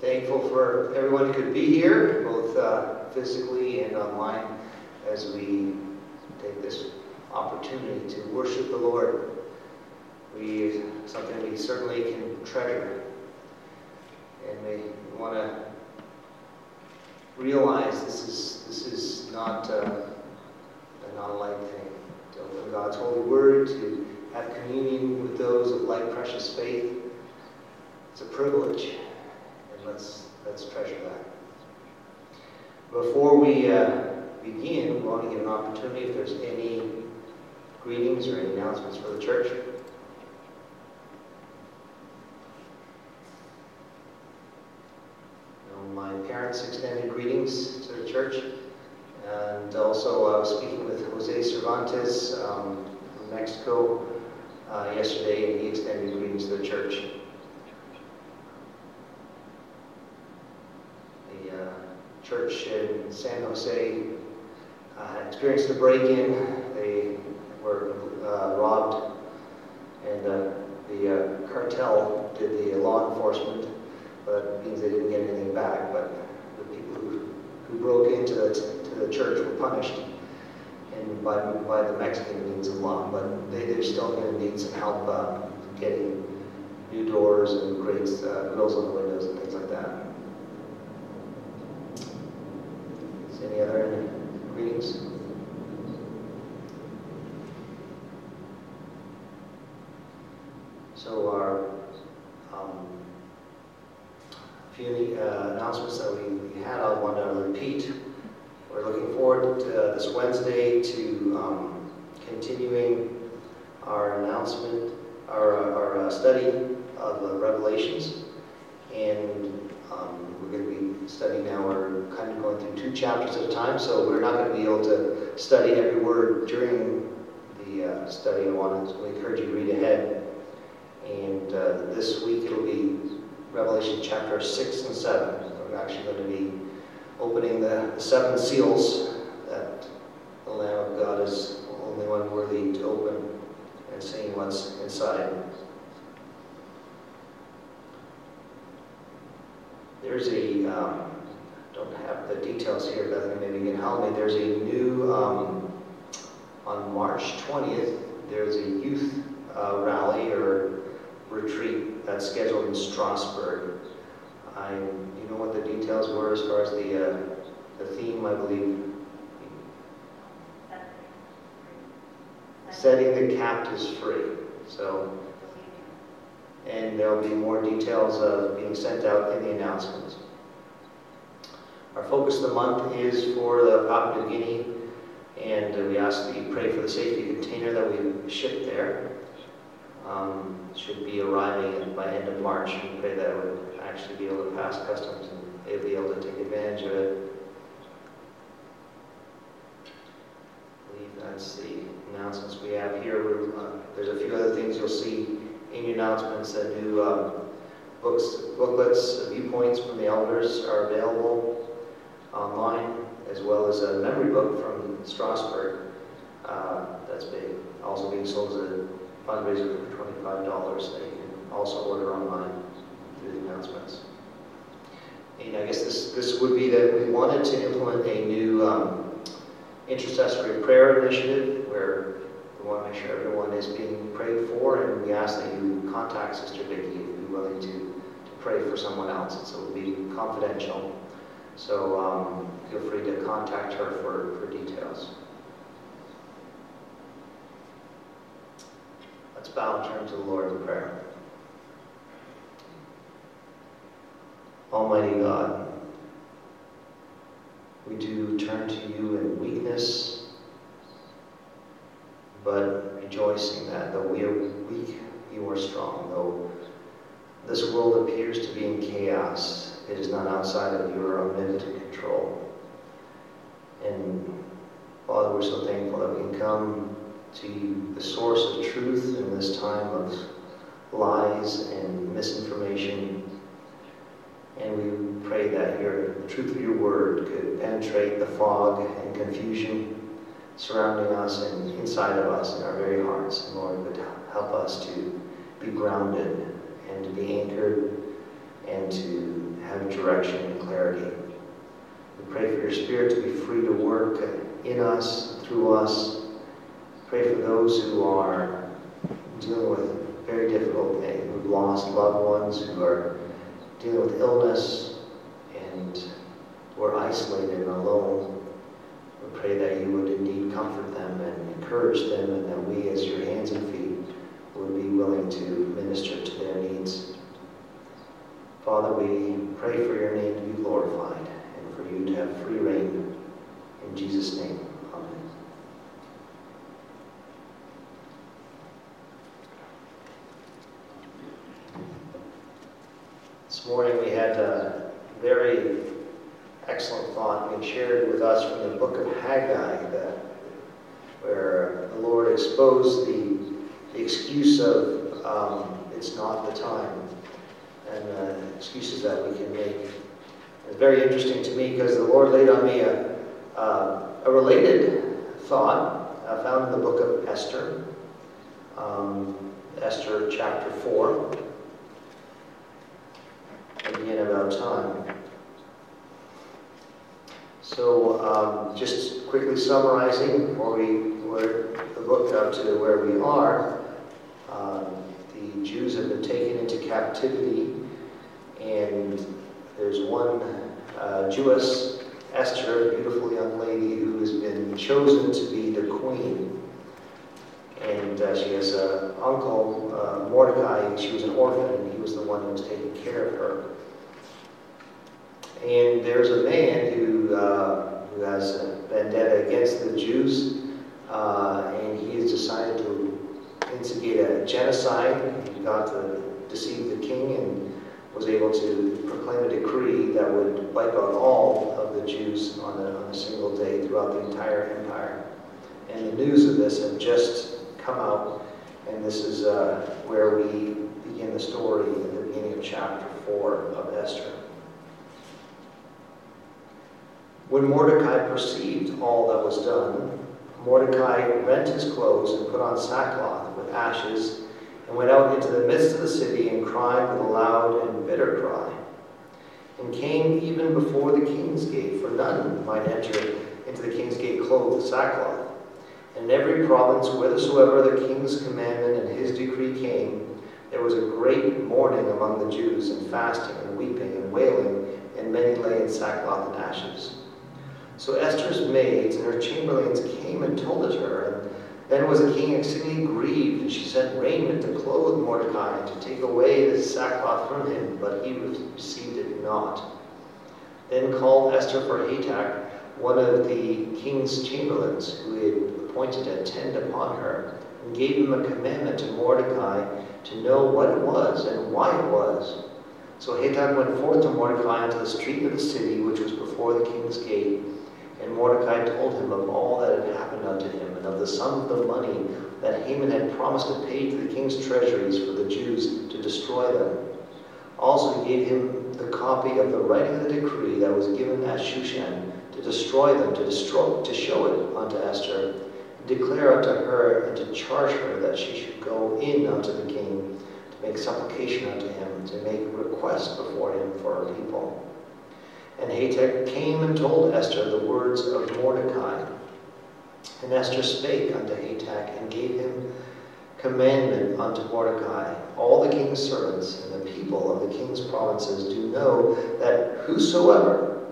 thankful for everyone who could be here, both uh, physically and online, as we take this opportunity to worship the Lord. We something we certainly can treasure, and we want to realize this is this is not uh, a not light thing to open God's holy Word to have communion with those of like precious faith. It's a privilege, and let's let's treasure that. Before we uh, begin, we want to give an opportunity if there's any greetings or any announcements for the church. my parents extended greetings to the church. And also, I was speaking with Jose Cervantes um, from Mexico uh, yesterday, and he extended greetings to the church. The uh, church in San Jose uh, experienced a break-in. They were uh, robbed, and uh, the uh, cartel did the law enforcement but it means they didn't get anything back. But the people who, who broke into the, to the church were punished. And by, by the Mexican means a lot, but they, they're still going to need some help uh, getting new doors and grates, uh, grills on the windows and things like that. Is any other greetings? So our um, few uh, announcements that we, we had. I want to repeat. We're looking forward to uh, this Wednesday to um, continuing our announcement, our, our uh, study of uh, Revelations. And um, we're going to be studying now, we're kind of going through two chapters at a time, so we're not going to be able to study every word during the uh, study. I want to encourage you to read ahead. And uh, this week it'll be Revelation chapter 6 and 7. We're actually going to be opening the, the seven seals that the Lamb of God is the only one worthy to open and seeing what's inside. There's a, um, don't have the details here, but maybe you can help me. There's a new, um, on March 20th, there's a youth uh, rally or retreat that's scheduled in Strasbourg. I, you know what the details were as far as the, uh, the theme, I believe? Setting the captives free. So, and there'll be more details uh, being sent out in the announcements. Our focus of the month is for the Papua New Guinea, and we ask that you pray for the safety container that we shipped there um, should be arriving by end of March. We pray that it would actually be able to pass customs they'll be able to take advantage of it. That's the announcements we have here. Uh, there's a few other things you'll see in your announcements. The new um, books, booklets, viewpoints from the elders are available online, as well as a memory book from Strasbourg uh, that's being, also being sold as a fundraiser for $25 that you can also order online through the announcements. And I guess this, this would be that we wanted to implement a new um, intercessory prayer initiative where we want to make sure everyone is being prayed for and we ask that you contact Sister Vicki if you're willing to, to pray for someone else. And so it will be confidential. So um, feel free to contact her for, for details. Let's bow and turn to the Lord in prayer. Almighty God, we do turn to you in weakness, but rejoicing that though we are weak, you are strong. Though this world appears to be in chaos, it is not outside of your omnipotent control. And Father, we're so thankful that we can come to the source of truth in this time of lies and misinformation. And we pray that your, truth of your word could penetrate the fog and confusion surrounding us and inside of us in our very hearts. And Lord, would help us to be grounded and to be anchored and to have direction and clarity. We pray for your Spirit to be free to work in us, through us. Pray for those who are dealing with very difficult things, who've lost loved ones, who are dealing with illness, and who are isolated and alone. We pray that you would indeed comfort them and encourage them, and that we, as your hands and feet, would be willing to minister to their needs. Father, we pray for your name to be glorified and for you to have free reign. In Jesus' name, amen. This morning we had a very excellent thought being shared with us from the book of Haggai, that, where the Lord exposed the, the excuse of um, it's not the time and uh, excuses that we can make. It's very interesting to me because the Lord laid on me a, uh, a related thought uh, found in the book of Esther, um, Esther chapter 4, again about time. So um, just quickly summarizing before we were book up to where we are, um, the Jews have been taken into captivity and there's one uh, Jewess, Esther, a beautiful young lady who has been chosen to be the queen. And uh, she has an uncle, uh, Mordecai, she was an orphan, and he was the one who was taking care of her. And there's a man who, uh, who has a vendetta against the Jews, uh, and he has decided to instigate a genocide. He got to deceive the king and was able to proclaim a decree that would wipe out all of the Jews on a, on a single day throughout the entire empire. And the news of this had just come out, and this is uh, where we begin the story in the beginning of chapter 4 of Esther. When Mordecai perceived all that was done, Mordecai rent his clothes and put on sackcloth with ashes and went out into the midst of the city and cried with a loud and bitter cry, and came even before the king's gate, for none might enter into the king's gate clothed with sackcloth. And in every province, whithersoever the king's commandment and his decree came, there was a great mourning among the Jews, and fasting, and weeping, and wailing, and many lay in sackcloth and ashes. So Esther's maids and her chamberlains came and told it her, and then was the king exceedingly grieved, and she sent raiment to clothe Mordecai, and to take away the sackcloth from him, but he received it not. Then called Esther for Hatach, one of the king's chamberlains, who had appointed to attend upon her, and gave him a commandment to Mordecai to know what it was and why it was. So Hatach went forth to Mordecai into the street of the city, which was before the king's gate, and Mordecai told him of all that had happened unto him, and of the sum of the money that Haman had promised to pay to the king's treasuries for the Jews to destroy them. Also he gave him the copy of the writing of the decree that was given at Shushan to destroy them, to destroy, to show it unto Esther, and declare unto her, and to charge her that she should go in unto the king, to make supplication unto him, to make request before him for her people. And Hatach came and told Esther the words of Mordecai. And Esther spake unto Hatach and gave him commandment unto Mordecai. All the king's servants and the people of the king's provinces do know that whosoever,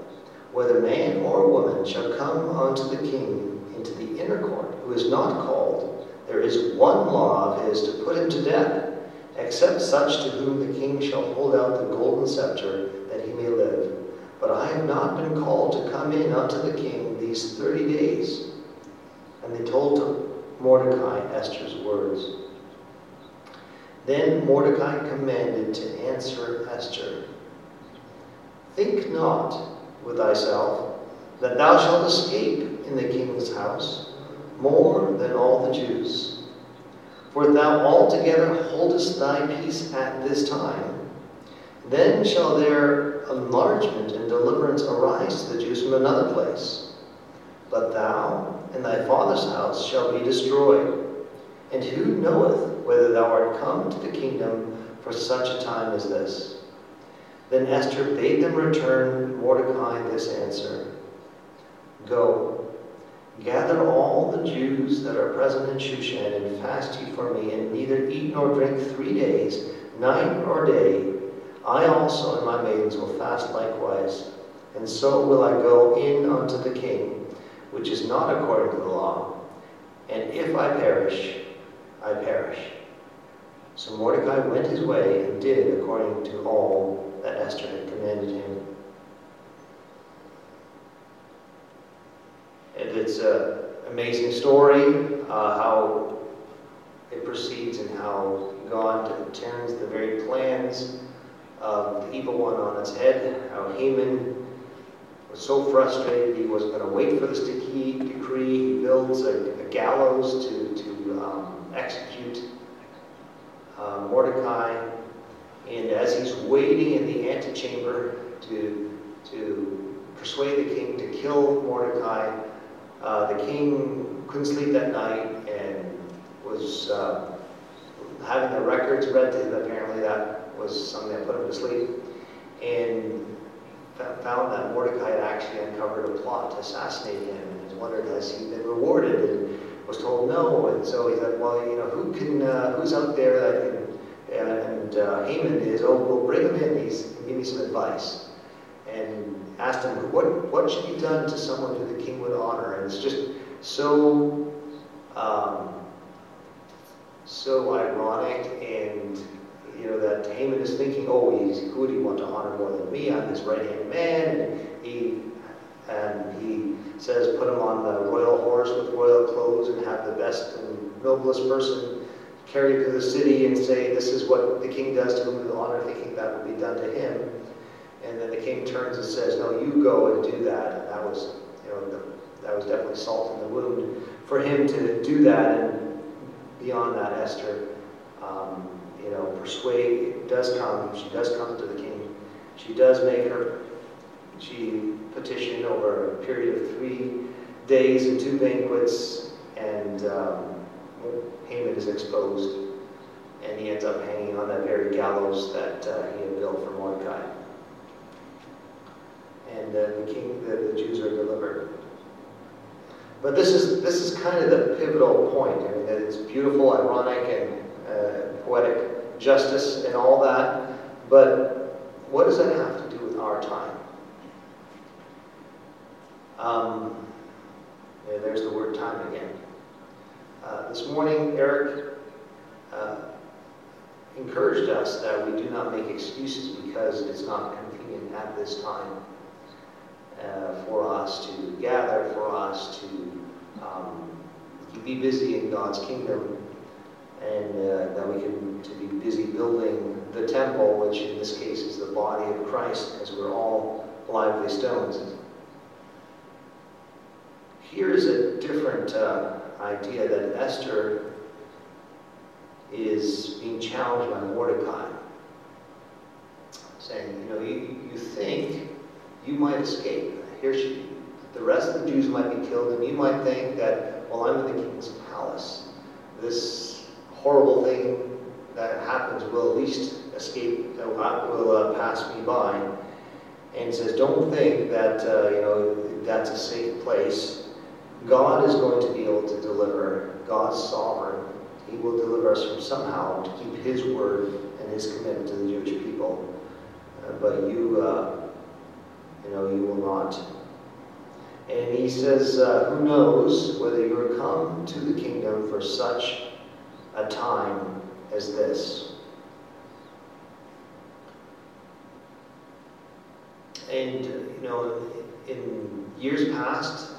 whether man or woman, shall come unto the king into the inner court, who is not called, there is one law of his to put him to death, except such to whom the king shall hold out the golden scepter, that he may live. But I have not been called to come in unto the king these thirty days. And they told Mordecai Esther's words. Then Mordecai commanded to answer Esther Think not with thyself that thou shalt escape in the king's house more than all the Jews. For thou altogether holdest thy peace at this time, then shall their enlargement and deliverance arise to the Jews from another place. But thou and thy father's house shall be destroyed. And who knoweth whether thou art come to the kingdom for such a time as this? Then Esther bade them return Mordecai this answer Go, gather all the Jews that are present in Shushan, and fast ye for me, and neither eat nor drink three days, night or day. I also and my maidens will fast likewise. And so will I go in unto the king, which is not according to the law. And if I perish, I perish. So Mordecai went his way and did according to all that Esther had commanded him. And it's an amazing story uh, how it proceeds and how God turns the very plans of the evil one on its head, how Haman was so frustrated he wasn't going to wait for this decree. He builds a, a gallows to, to um, execute uh, Mordecai. And as he's waiting in the antechamber to, to persuade the king to kill Mordecai, uh, the king couldn't sleep that night and was uh, having the records read to him. Apparently, that was something that put him to sleep. And found that Mordecai had actually uncovered a plot to assassinate him and wondered has he been rewarded and was told no. And so he said, well, you know, who can, uh, who's out there that can, and uh, Haman is, oh, well, bring him in, he's, give me some advice. And asked him, what, what should be done to someone who the king would honor? And it's just so, um, so ironic and you know, that Haman is thinking, oh, he's, who would he want to honor more than me? I'm his right-hand man. And he, and he says, put him on the royal horse with royal clothes and have the best and noblest person carry him to the city and say, this is what the king does to whom the honor, thinking that will be done to him. And then the king turns and says, no, you go and do that. And that was, you know, the, that was definitely salt in the wound for him to do that. And beyond that, Esther, um, you know, persuade, does come, she does come to the king. She does make her, she petitioned over a period of three days and two banquets, and um, Haman is exposed, and he ends up hanging on that very gallows that uh, he had built for Mordecai. And uh, the king, the, the Jews are delivered. But this is this is kind of the pivotal point. I mean, it's beautiful, ironic, and uh, poetic justice and all that, but what does that have to do with our time? Um, yeah, there's the word time again. Uh, this morning, Eric uh, encouraged us that we do not make excuses because it's not convenient at this time uh, for us to gather, for us to um, be busy in God's kingdom and uh, that we can to be busy building the temple, which in this case is the body of Christ, as we're all lively stones. Here's a different uh, idea that Esther is being challenged by Mordecai, saying, you know, you, you think you might escape. Here she, the rest of the Jews might be killed, and you might think that, well, I'm in the king's palace. This horrible thing that happens will at least escape, will uh, pass me by. And says, don't think that, uh, you know, that's a safe place. God is going to be able to deliver. God's sovereign. He will deliver us from somehow to keep his word and his commitment to the Jewish people. Uh, but you, uh, you know, you will not. And he says, uh, who knows whether you are come to the kingdom for such a time as this. And, you know, in years past,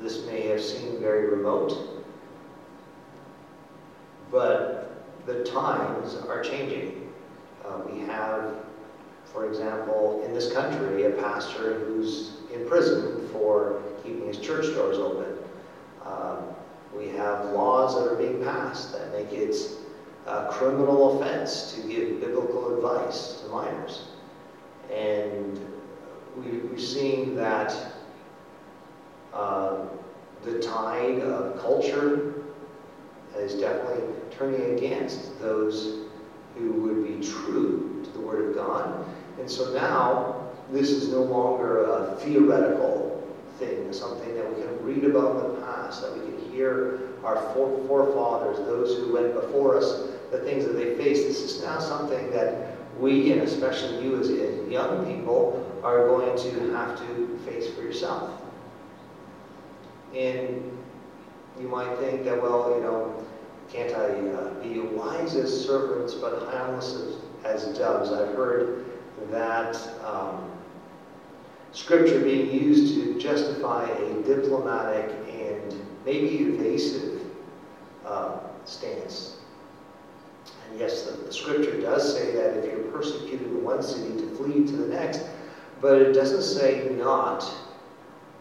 this may have seemed very remote, but the times are changing. Uh, we have, for example, in this country, a pastor who's in prison for keeping his church doors open. Um, we have laws that are being passed that make it a criminal offense to give biblical advice to minors. And we, are seeing that uh, the tide of culture is definitely turning against those who would be true to the Word of God And so now, this is no longer a theoretical thing, something that we can read about in the past, that we can hear our forefathers, those who went before us, the things that they faced. This is now something that we, and especially you as young people, are going to have to face for yourself. And you might think that, well, you know, can't I uh, be wise as serpents but harmless as, as doves? I've heard that um, scripture being used to justify a diplomatic and maybe evasive uh, stance. And yes, the, the scripture does say that if you're persecuted in one city, to flee to the next, but it doesn't say not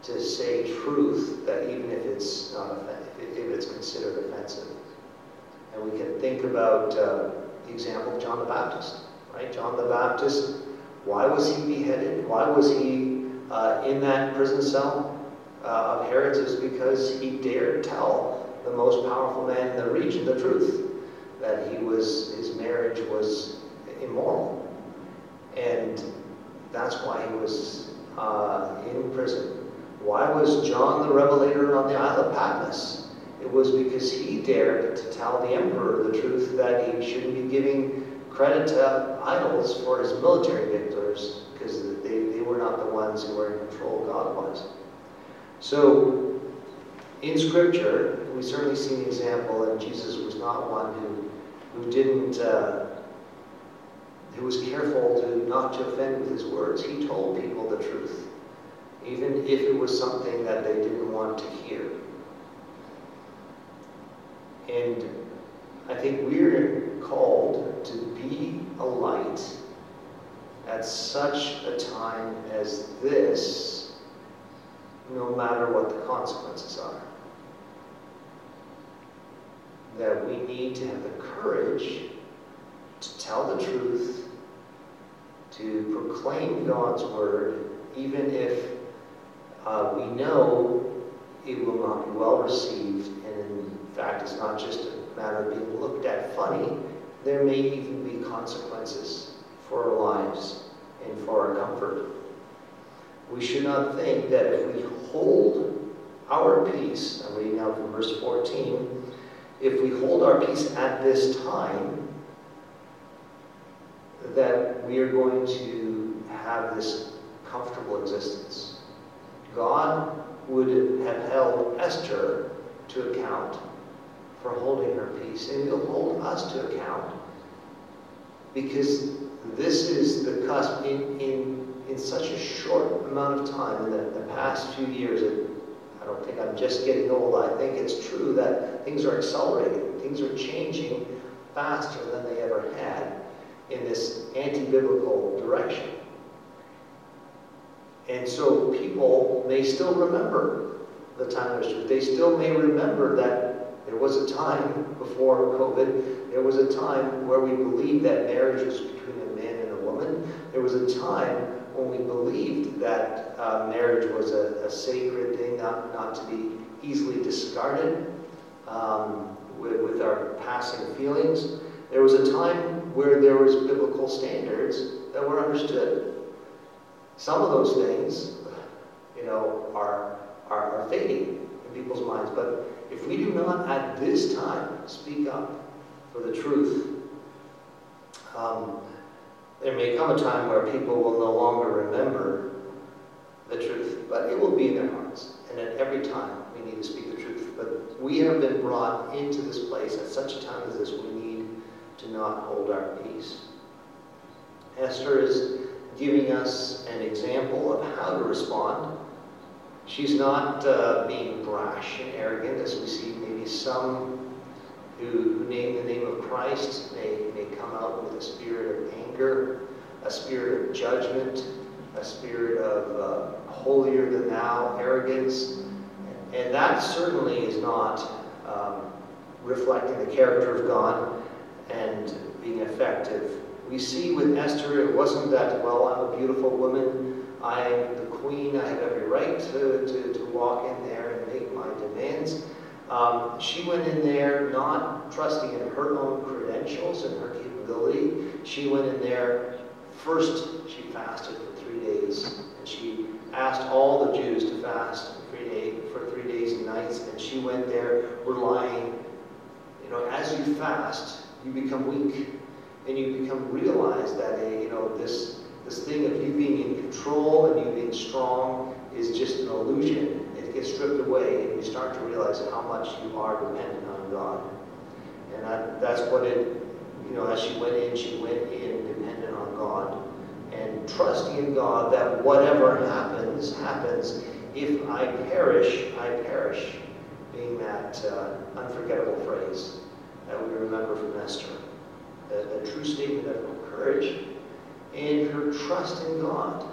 to say truth, that even if it's not if it's considered offensive. And we can think about uh, the example of John the Baptist, right? John the Baptist, why was he beheaded? Why was he uh, in that prison cell uh, of Herod's? Is because he dared tell the most powerful man in the region the truth that he was his marriage was immoral, and that's why he was uh, in prison. Why was John the Revelator on the Isle of Patmos? It was because he dared to tell the emperor the truth that he shouldn't be giving credit to idols for his military victories, because were not the ones who were in control, God was. So, in Scripture, we certainly see an example, and Jesus was not one who, who didn't, uh, who was careful to not to offend with his words. He told people the truth, even if it was something that they didn't want to hear. And I think we're called to be a light at such a time as this, no matter what the consequences are. That we need to have the courage to tell the truth, to proclaim God's word, even if uh, we know it will not be well received and in fact, it's not just a matter of being looked at funny. There may even be consequences for our lives and for our comfort. We should not think that if we hold our peace, I'm reading out from verse 14, if we hold our peace at this time, that we are going to have this comfortable existence. God would have held Esther to account for holding her peace, and he'll hold us to account because this is the cusp in, in, in such a short amount of time in the, the past few years. I don't think I'm just getting old. I think it's true that things are accelerating. Things are changing faster than they ever had in this anti-biblical direction. And so people may still remember the time of truth. They still may remember that there was a time before COVID, there was a time where we believed that marriage was between There was a time when we believed that uh, marriage was a, a, sacred thing, not, not to be easily discarded um, with, with our passing feelings. There was a time where there was biblical standards that were understood. Some of those things, you know, are, are, are fading in people's minds, but if we do not at this time speak up for the truth, um, there may come a time where people will no longer remember the truth, but it will be in their hearts. And at every time, we need to speak the truth. But we have been brought into this place at such a time as this, we need to not hold our peace. Esther is giving us an example of how to respond She's not uh, being brash and arrogant, as we see maybe some who, name the name of Christ may, may come out with a spirit of anger, a spirit of judgment, a spirit of uh, holier than thou arrogance. And that certainly is not um, reflecting the character of God and being effective. We see with Esther, it wasn't that, well, I'm a beautiful woman, I'm the queen, I have every right to, to, to walk in there and make my demands. Um, she went in there not trusting in her own credentials and her capability. She went in there First, she fasted for three days, and she asked all the Jews to fast three day, for three days and nights, and she went there relying, you know, as you fast, you become weak, and you become realize that, uh, you know, this, this thing of you being in control and you being strong is just an illusion. It gets stripped away, and you start to realize how much you are dependent on God. And that, that's what it, you know, as she went in, she went in dependent on God and trusting in God that whatever happens, happens. If I perish, I perish, being that uh, unforgettable phrase that we remember from Esther. A, a true statement of courage and her trust in God.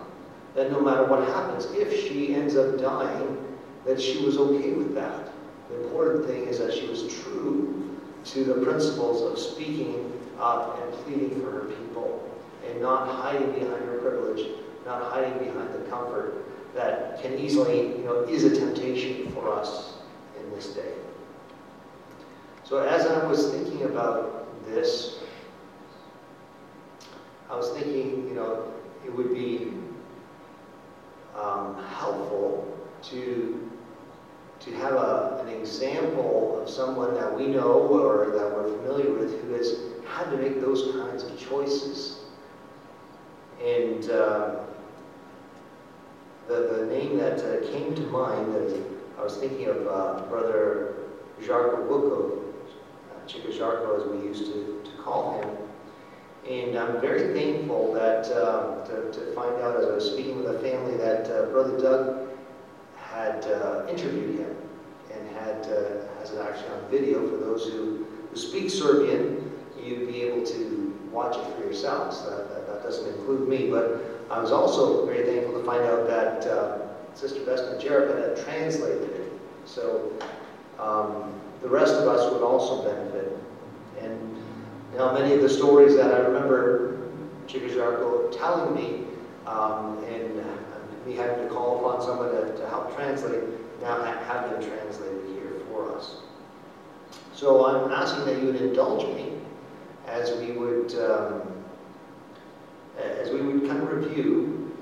That no matter what happens, if she ends up dying, that she was okay with that. The important thing is that she was true to the principles of speaking up and pleading for her people and not hiding behind her privilege, not hiding behind the comfort that can easily, you know, is a temptation for us in this day. So as I was thinking about this, I was thinking, you know, it would be um, helpful to to have a, an example of someone that we know or that we're familiar with who has had to make those kinds of choices. And uh, the, the name that uh, came to mind, that I was thinking of uh, Brother Jarko Bukov, uh, Chico Jarko as we used to, to call him. And I'm very thankful that uh, to, to, find out as I was speaking with a family that uh, Brother Doug had uh, interviewed him and had uh, has it actually on video for those who, who speak Serbian. You'd be able to watch it for yourselves. That, that, that, doesn't include me, but I was also very thankful to find out that uh, Sister Vesna Jerepet had translated it. So um, the rest of us would also benefit. And now many of the stories that I remember Chico Jarko telling me um, and me having to call upon someone to, to help translate now have been translated here for us. So I'm asking that you would indulge me as we would um, as we would kind of review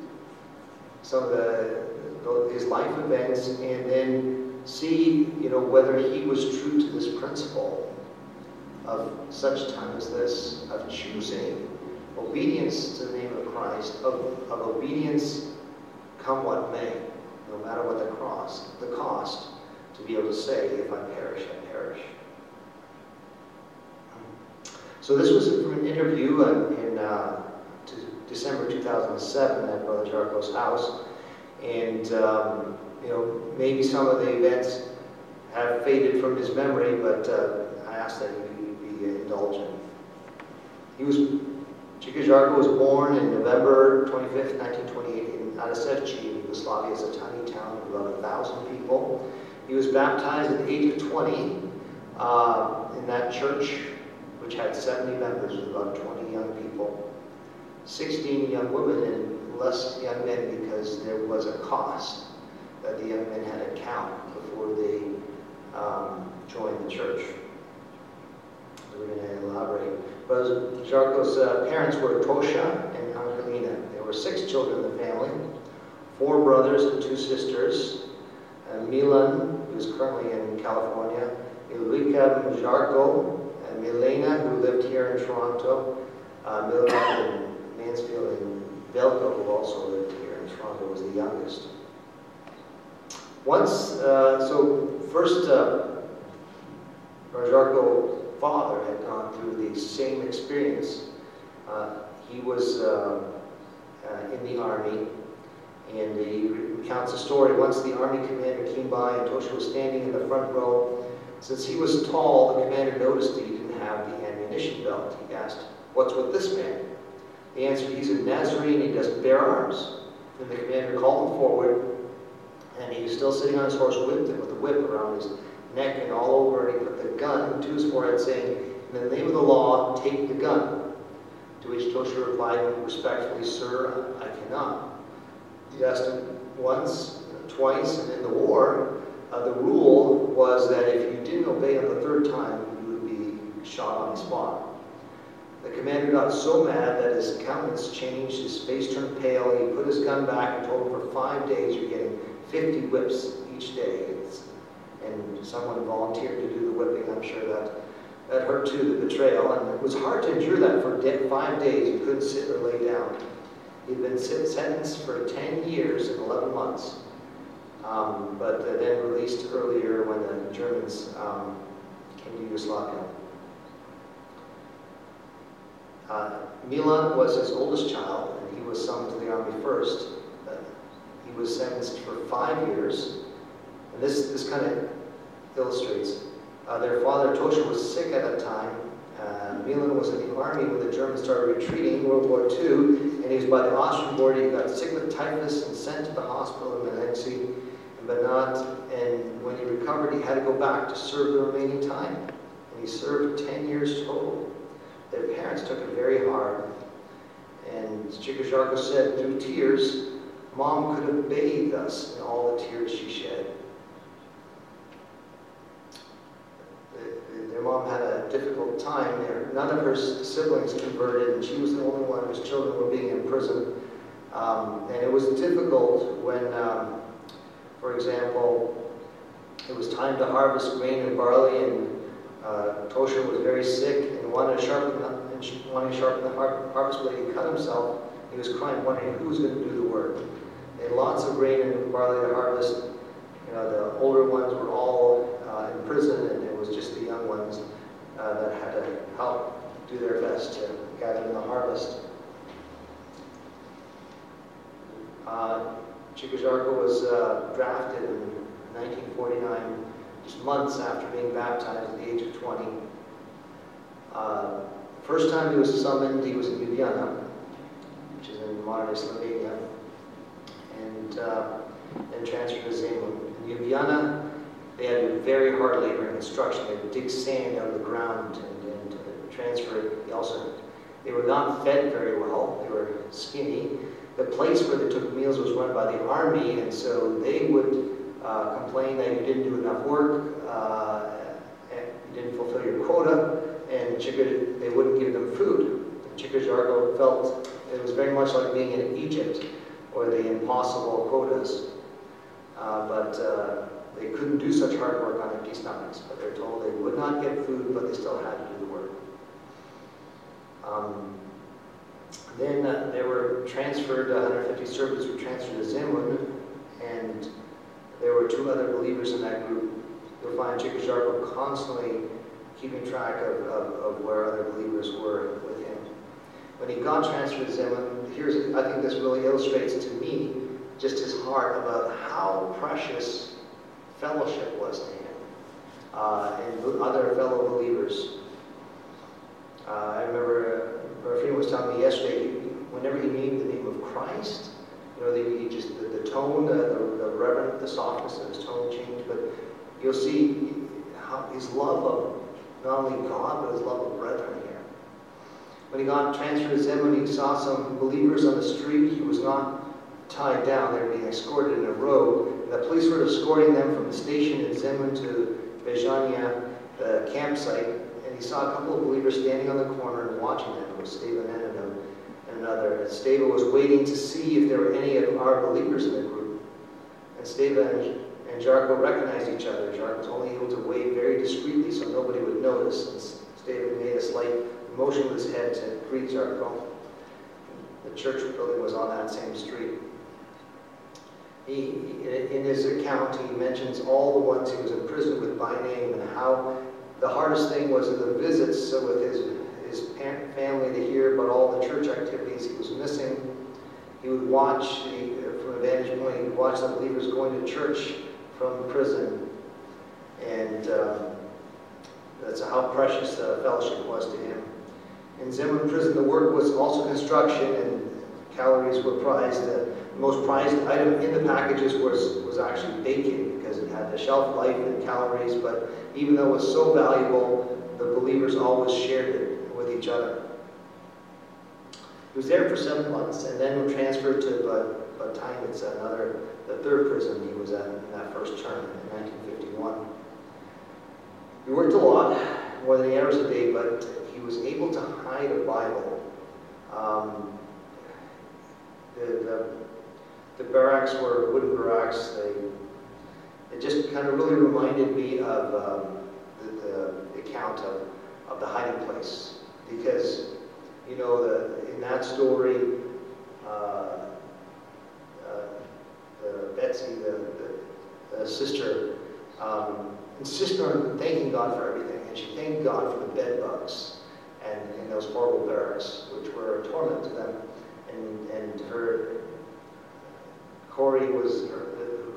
some of the, his life events and then see you know whether he was true to this principle of such time as this of choosing obedience to the name of Christ of, of obedience come what may no matter what the cross the cost to be able to say if I perish I perish so this was from an interview in uh, December 2007 at Brother Jarko's house. And, um, you know, maybe some of the events have faded from his memory, but uh, I ask that he be indulgent. He was, Chico Jarko was born in November 25th, 1928 in Anasevci in Yugoslavia. It's a tiny town of about 1,000 people. He was baptized at the age of 20 uh, in that church which had 70 members with about 20 young people, 16 young women and less young men because there was a cost that the young men had to count before they um, joined the church. We're going to elaborate. But Jarko's uh, parents were Tosha and Angelina. There were six children in the family, four brothers and two sisters. Uh, Milan, who's currently in California, Ilrika and Milena, who lived here in Toronto, uh, Milena in Mansfield, and Velko, who also lived here in Toronto, was the youngest. Once, uh, so first, uh, father had gone through the same experience. Uh, he was uh, uh, in the army, and he recounts a story. Once the army commander came by, and Tosha was standing in the front row. Since he was tall, the commander noticed that he didn't have the ammunition belt. He asked, what's with this man? He answered, he's a Nazarene, he doesn't bear arms. Then the commander called him forward, and he was still sitting on his horse with, with a whip around his neck and all over, and he put the gun to his forehead, saying, in the name of the law, take the gun. To which Tosha replied respectfully, Sir, I cannot. He asked him once, twice, and in the war, uh, the rule was that if you didn't obey on the third time, you would be shot on the spot. The commander got so mad that his countenance changed, his face turned pale. He put his gun back and told him for five days you're getting 50 whips each day. It's, and someone volunteered to do the whipping. I'm sure that that hurt too, the betrayal. And it was hard to endure that for five days. You couldn't sit or lay down. He'd been sentenced for 10 years and 11 months, um, but uh, then released earlier when the Germans um, came to Yugoslavia. Uh, Milan was his oldest child, and he was summoned to the army first. He was sentenced for five years, and this, this kind of illustrates. Uh, their father, Tosha, was sick at that time. Uh, Milan was in the army when the Germans started retreating in World War II, and he was by the Austrian border. He got sick with typhus and sent to the hospital in Melenci, but not. And when he recovered, he had to go back to serve the remaining time. And he served 10 years total. Their parents took it very hard. And Chico said, through tears, Mom could have bathed us in all the tears she shed. Their mom had a difficult time there. None of her siblings converted, and she was the only one whose children were being imprisoned. Um, and it was difficult when, um, for example, it was time to harvest grain and barley, and uh, Tosha was very sick and wanted to sharpen the, wanted to sharpen the har harvest blade. He cut himself. He was crying, wondering who's going to do the work. They had lots of grain and barley to harvest. You know, the older ones were all uh, in prison, and was ones uh, that had to help do their best to gather in the harvest. Uh, was uh, drafted in 1949 just months after being baptized at the age of 20. Uh, first time he was summoned, he was in Ljubljana, which is in modern Slovenia, and uh, then transferred to Zemun. In Ljubljana, they had a very hard labor and construction. They would dig sand out of the ground and, and uh, transfer it. Also, they were not fed very well. They were skinny. The place where they took meals was run by the army, and so they would uh, complain that you didn't do enough work, uh, and you didn't fulfill your quota, and Chico, they wouldn't give them food. Zarko felt it was very much like being in Egypt, or the impossible quotas. Uh, but uh, they couldn't do such hard work on empty stomachs, but they're told they would not get food, but they still had to do the work. Um, then uh, they were transferred, 150 servants were transferred to Zemun, and there were two other believers in that group. You'll find Chico constantly keeping track of, of, of, where other believers were with him. When he got transferred to Zemun, here's, I think this really illustrates to me just his heart about how precious fellowship was to him uh, and other fellow believers. Uh, I remember uh, was telling me yesterday, whenever he named the name of Christ, you know, the, he just the, the tone, the, the, the reverent, the softness of his tone changed. But you'll see how his love of not only God but his love of brethren here. When he got transferred to Zemun, he saw some believers on the street. He was not tied down; they were being escorted in a row. The police were escorting them from the station in Zemun to Bežanija, the campsite. And he saw a couple of believers standing on the corner and watching them. It was Stephen and another. And Stava was waiting to see if there were any of our believers in the group. And Stava and, Zarko recognized each other. Jarko was only able to wave very discreetly so nobody would notice. And Stava made a slight motion with his head to greet Zarko. The church building was on that same street. He, in his account, he mentions all the ones he was in prison with by name and how the hardest thing was the visits so with his his family to hear about all the church activities he was missing. He would watch, from a vantage point, he would watch the believers going to church from prison. And um, that's how precious the fellowship was to him. In Zemun prison, the work was also construction, and calories were prized. Most prized item in the packages was, was actually bacon, because it had the shelf life and calories, but even though it was so valuable, the believers always shared it with each other. He was there for seven months and then was transferred to Bataille. It's another, the third prison he was at in that first term in 1951. He worked a lot, more than eight hours a day, but he was able to hide a Bible. Um, the, the, the barracks were wooden barracks. They, it just kind of really reminded me of um, the, the account of, of the hiding place. Because, you know, the, in that story, uh, uh, the Betsy, the, the, the sister, um, insisted on thanking God for everything. And she thanked God for the bed bugs and those horrible barracks, which were a torment to them. And, and her, Corey was,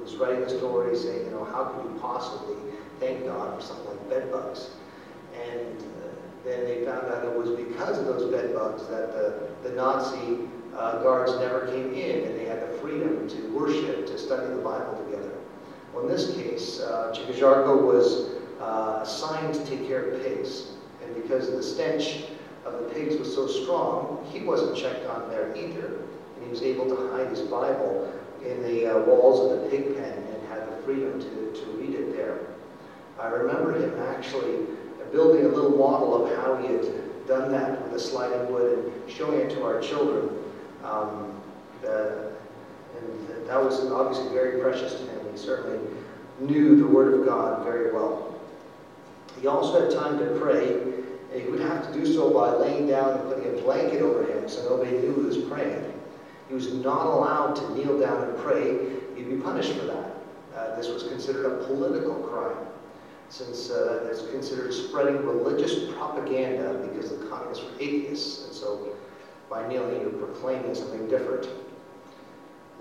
was writing the story saying, you know, how could you possibly thank God for something like bed bugs? And uh, then they found out it was because of those bed bugs that the, the Nazi uh, guards never came in and they had the freedom to worship, to study the Bible together. Well, in this case, uh, Chico Jarko was uh, assigned to take care of pigs. And because the stench of the pigs was so strong, he wasn't checked on there either. And he was able to hide his Bible in the uh, walls of the pig pen and had the freedom to, to read it there. I remember him actually building a little model of how he had done that with the sliding wood and showing it to our children. Um, the, and that was obviously very precious to him. He certainly knew the Word of God very well. He also had time to pray, and he would have to do so by laying down and putting a blanket over him so nobody knew he was praying. He was not allowed to kneel down and pray. He'd be punished for that. Uh, this was considered a political crime, since uh, it's considered spreading religious propaganda because the communists were atheists. And so by kneeling, you're proclaiming something different.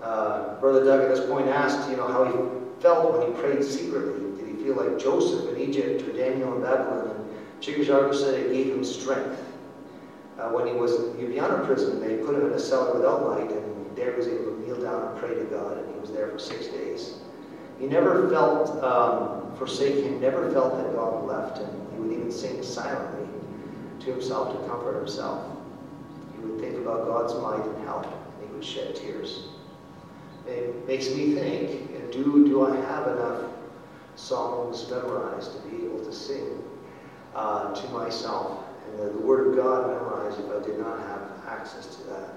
Uh, Brother Doug at this point asked, you know, how he felt when he prayed secretly. Did he feel like Joseph in Egypt or Daniel in Babylon? And Chico Jarko said it gave him strength. Uh, when he was in Ljubljana prison, they put him in a cellar without light, and there he was able to kneel down and pray to God, and he was there for six days. He never felt um, forsaken, never felt that God left him. He would even sing silently to himself to comfort himself. He would think about God's might and help, and he would shed tears. It makes me think, do, do I have enough songs memorized to be able to sing uh, to myself the, the Word of God memorized if I did not have access to that?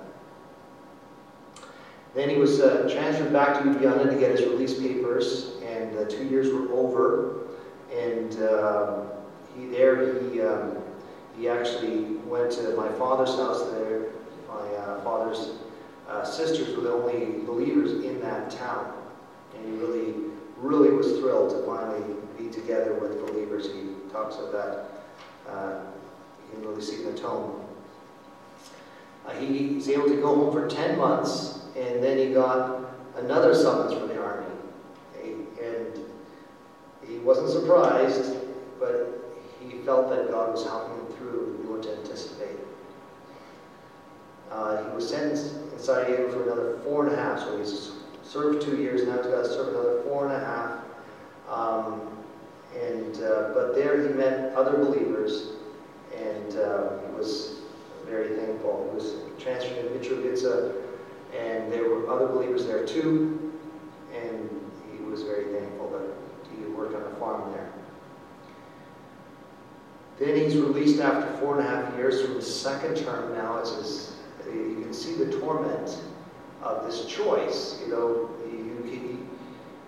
Then he was uh, transferred back to Uganda to get his release papers, and uh, two years were over. And uh, he there he um, he actually went to my father's house there. My uh, father's uh, sisters were the only believers in that town. And he really, really was thrilled to finally be together with believers. He talks of that. See in the tone. Uh, he, was able to go home for 10 months, and then he got another summons from the army. And he wasn't surprised, but he felt that God was helping him through what to anticipate. Uh, he was sentenced in Sarajevo for another four and a half, so he's served two years, now he's got to serve another four and a half. Um, and, uh, but there he met other believers, and uh, he was very thankful. He was transferred to Mitrovica, and there were other believers there too, and he was very thankful that he worked on a farm there. Then he's released after four and a half years from his second term now. It's his you can see the torment of this choice. You know, you, you,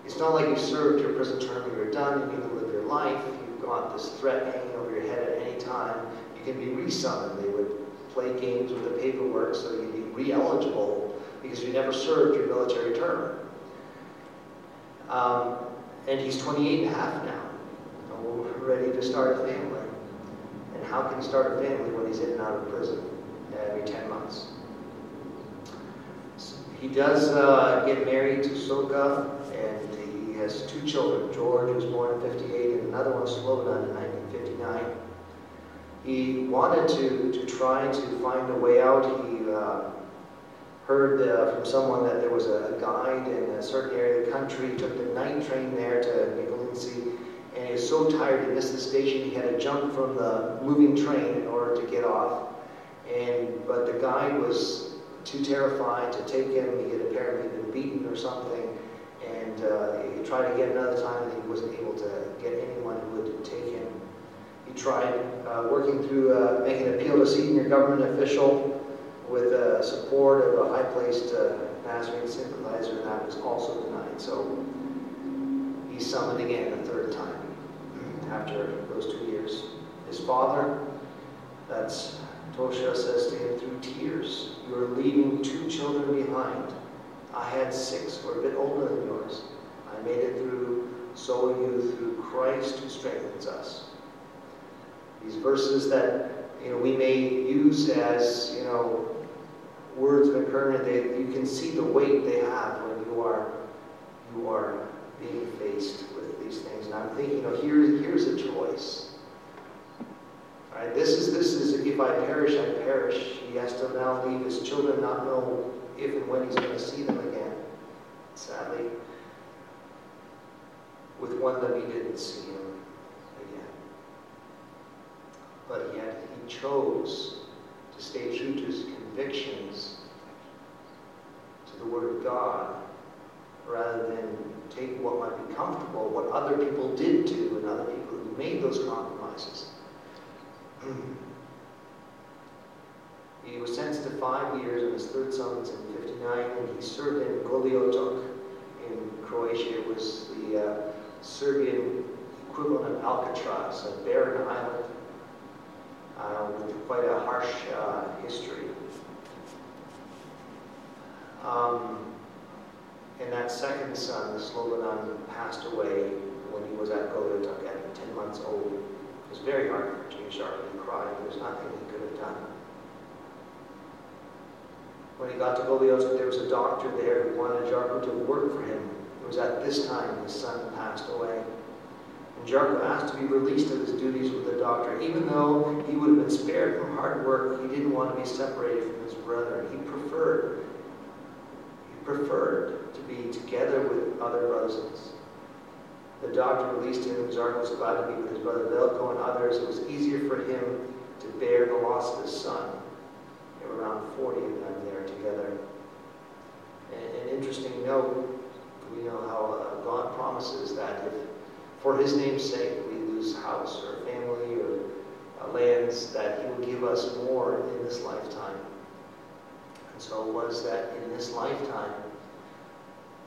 it's not like you served your prison term and you're done and you can live your life. You've got this threat hanging over your head at any time. Can be resummoned. They would play games with the paperwork so you'd be re-eligible because you never served your military term. Um, and he's 28 and a half now. We're ready to start a family. And how can he start a family when he's in and out of prison every 10 months? He does uh, get married to Soka, and he has two children. George was born in 58, and another one, Slobodan, in 1959. He wanted to, to try to find a way out. He uh, heard uh, from someone that there was a, guide in a certain area of the country. He took the night train there to Migolinci, and he was so tired he missed the station he had to jump from the moving train in order to get off. And but the guide was too terrified to take him. He had apparently been beaten or something, and uh, he tried get another time, and he wasn't able to get anyone who would take him. He tried uh, working through uh, making an appeal to senior government official with uh, support of a high-placed uh, Nazarene sympathizer, and that was also denied. So he summoned again a third time after those two years. His father, that's Tosha, says to him through tears, You are leaving two children behind. I had six, are a bit older than yours. I made it through, so will you through Christ who strengthens us. These verses that you know we may use as you know words of encouragement, they, you can see the weight they have when you are you are being faced with these things. And I'm thinking, you know, here, here's a choice. All right, this is this is if I perish, I perish. He has to now leave his children, not know if and when he's going to see them again. Sadly, with one that he didn't see him. But yet he chose to stay true to his convictions, to the Word of God, rather than take what might be comfortable, what other people did do, and other people who made those compromises. he was sentenced to five years on his third summons in 59, and he served in Goli Otok in Croatia. It was the uh, Serbian equivalent of Alcatraz, a barren island with quite a harsh uh, history. Um, and that second son, Slobodan, passed away when he was at Goli at 10 months old. It was very hard for James Sharp. He cried. There was nothing he could have done. When he got to Goli there was a doctor there who wanted Jarko to work for him. It was at this time his son passed away. And Jarko asked to be released of his duties with the doctor. Even though he would have been spared from hard work, he didn't want to be separated from his brother. He preferred he preferred to be together with other brothers. The doctor released him. Zark was glad to be with his brother Velko and others. It was easier for him to bear the loss of his son. There were around 40 of them there together. And an interesting note, we know how uh, God promises that if, for his name's sake, we lose house or family or uh, lands, that he will give us more in this lifetime. And so it was that in this lifetime,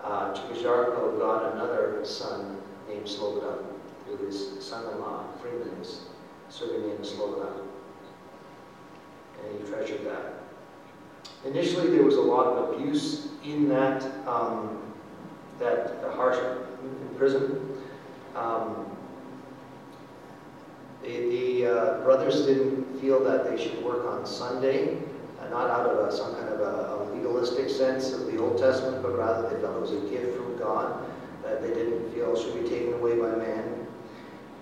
uh, Chico Jarko got another son named Slobodan, with his son-in-law, Freeman, his serving name Slobodan. And he treasured that. Initially, there was a lot of abuse in that, um, that harsh in prison. Um, the, the uh, brothers didn't feel that they should work on Sunday not out of a, some kind of a, a, legalistic sense of the Old Testament, but rather they felt it was a gift from God that they didn't feel should be taken away by man.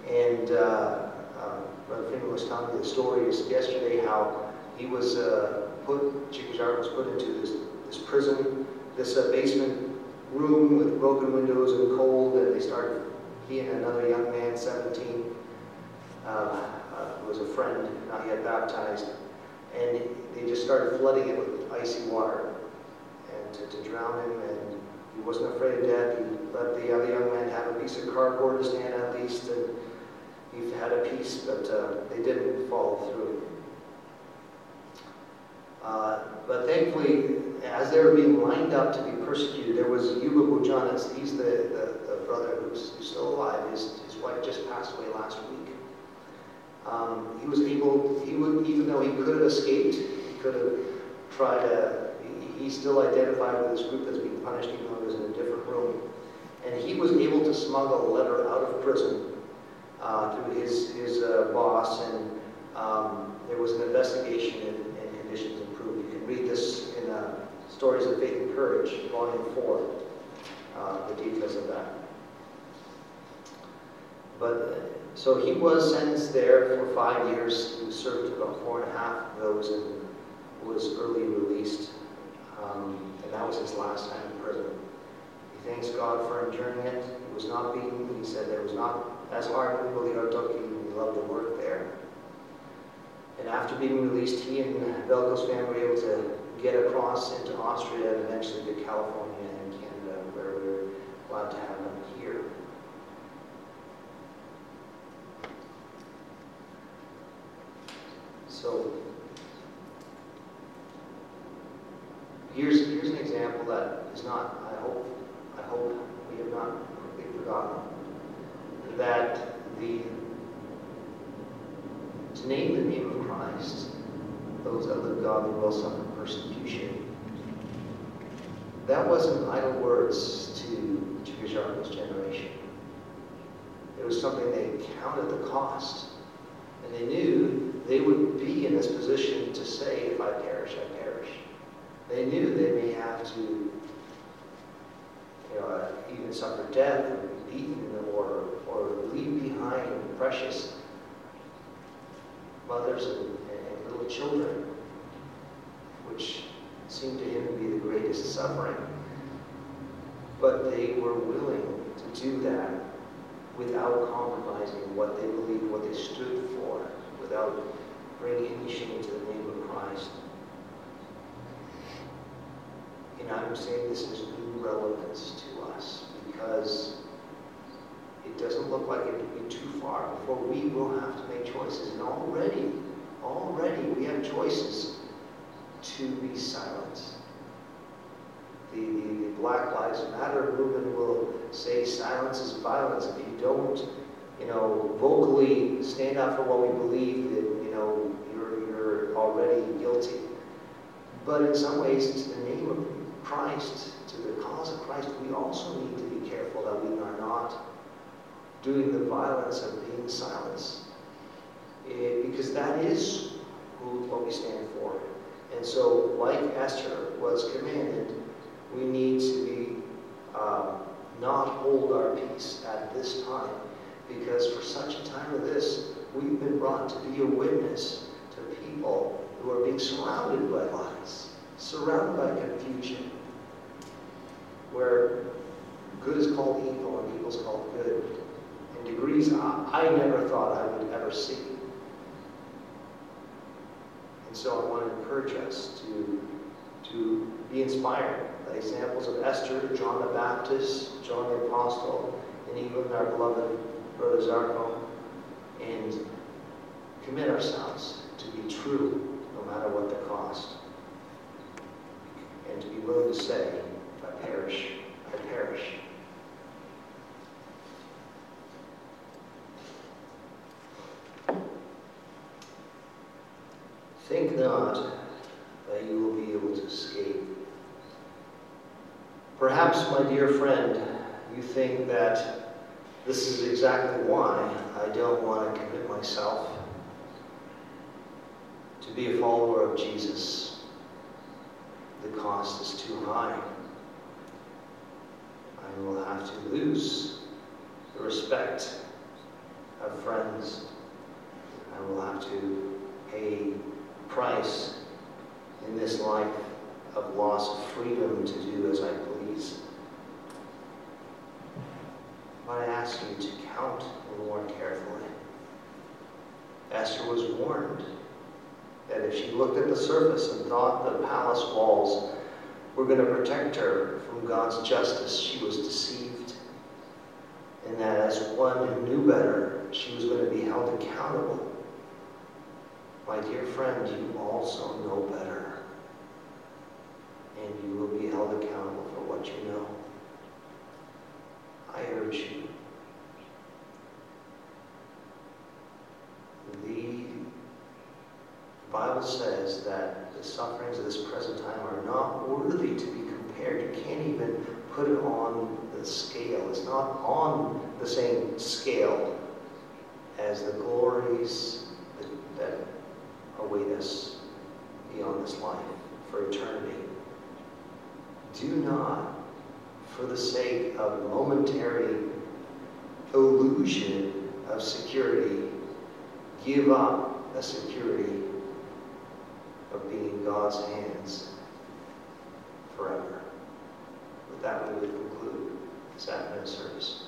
And uh, uh, Brother Freeman was telling me the story yesterday how he was uh, put, Chikajar was put into this, this prison, this uh, basement room with broken windows and cold, and they started, he and another young man, 17, uh, uh, was a friend, not yet baptized, and they just started flooding it with icy water and to, to drown him. And he wasn't afraid of death. He let the other young man have a piece of cardboard to stand at least, and he had a piece, but uh, they didn't follow through. Uh, but thankfully, as they were being lined up to be persecuted, there was Yuba Bujanas. He's the, the brother who's, who's, still alive. His, his wife just passed away last week. Um, he was able, he would, even though he could have escaped, he could have tried to, he, he still identified with this group that's being punished, even though he was in a different room. And he was able to smuggle a letter out of prison uh, through his, his uh, boss, and um, there was an investigation and, and, conditions improved. You can read this in uh, Stories of Faith and Courage, Volume 4, uh, the details of that. But so he was sentenced there for five years. He served about four and a half of those and was early released. Um, and that was his last time in prison. He thanks God for enduring it. He was not beaten. He said it was not as hard as Bolivia He loved the work there. And after being released, he and Velko's family were able to get across into Austria and eventually to California and Canada, where we were glad to have them here. Example that is not, I hope, I hope we have not completely forgotten, that the to name the name of Christ, those that live godly will suffer persecution. That wasn't idle words to Chickasha's generation. It was something they counted the cost. And they knew they would be in this position to say, if I perish, I perish. They knew they may have to you know, uh, even suffer death or be beaten or, or leave behind precious mothers and, and little children, which seemed to him to be the greatest suffering. But they were willing to do that without compromising what they believed, what they stood for, without bringing any shame to the name of Christ. And I'm saying this is new relevance to us because it doesn't look like it will be too far before we will have to make choices. And already, already we have choices to be silent. The, the, the Black Lives Matter movement will say silence is violence. If you don't, you know, vocally stand up for what we believe, that, you know, you're, you're already guilty. But in some ways, it's the name of Christ, to the cause of Christ, we also need to be careful that we are not doing the violence of being silent. It, because that is who, what we stand for. And so, like Esther was commanded, we need to be um, not hold our peace at this time, because for such a time as this, we've been brought to be a witness to people who are being surrounded by lies, surrounded by confusion, where good is called evil and evil is called good, in degrees I, I never thought I would ever see. And so I want to encourage us to, to be inspired by examples of Esther, John the Baptist, John the Apostle, and even our beloved Brother Zarko, and commit ourselves to be true no matter what the cost. And to be willing to say, perish, I perish. Think not that you will be able to escape. Perhaps, my dear friend, you think that this is exactly why I don't want to commit myself to be a follower of Jesus. The cost is too high. I will have to lose the respect of friends. I will have to pay price in this life of loss of freedom to do as I please. But I ask you to count more carefully. Esther was warned that if she looked at the surface and thought the palace walls were going to protect her from God's justice, she was deceived. And that as one who knew better, she was going to be held accountable my dear friend, you also know better. And you will be held accountable for what you know. I urge you. The Bible says that the sufferings of this present time are not worthy to be compared. You can't even put it on the scale. It's not on the same scale as the glories that await us beyond this life for eternity. Do not, for the sake of momentary illusion of security, give up a security of being in God's hands forever. With that, we would conclude this afternoon service.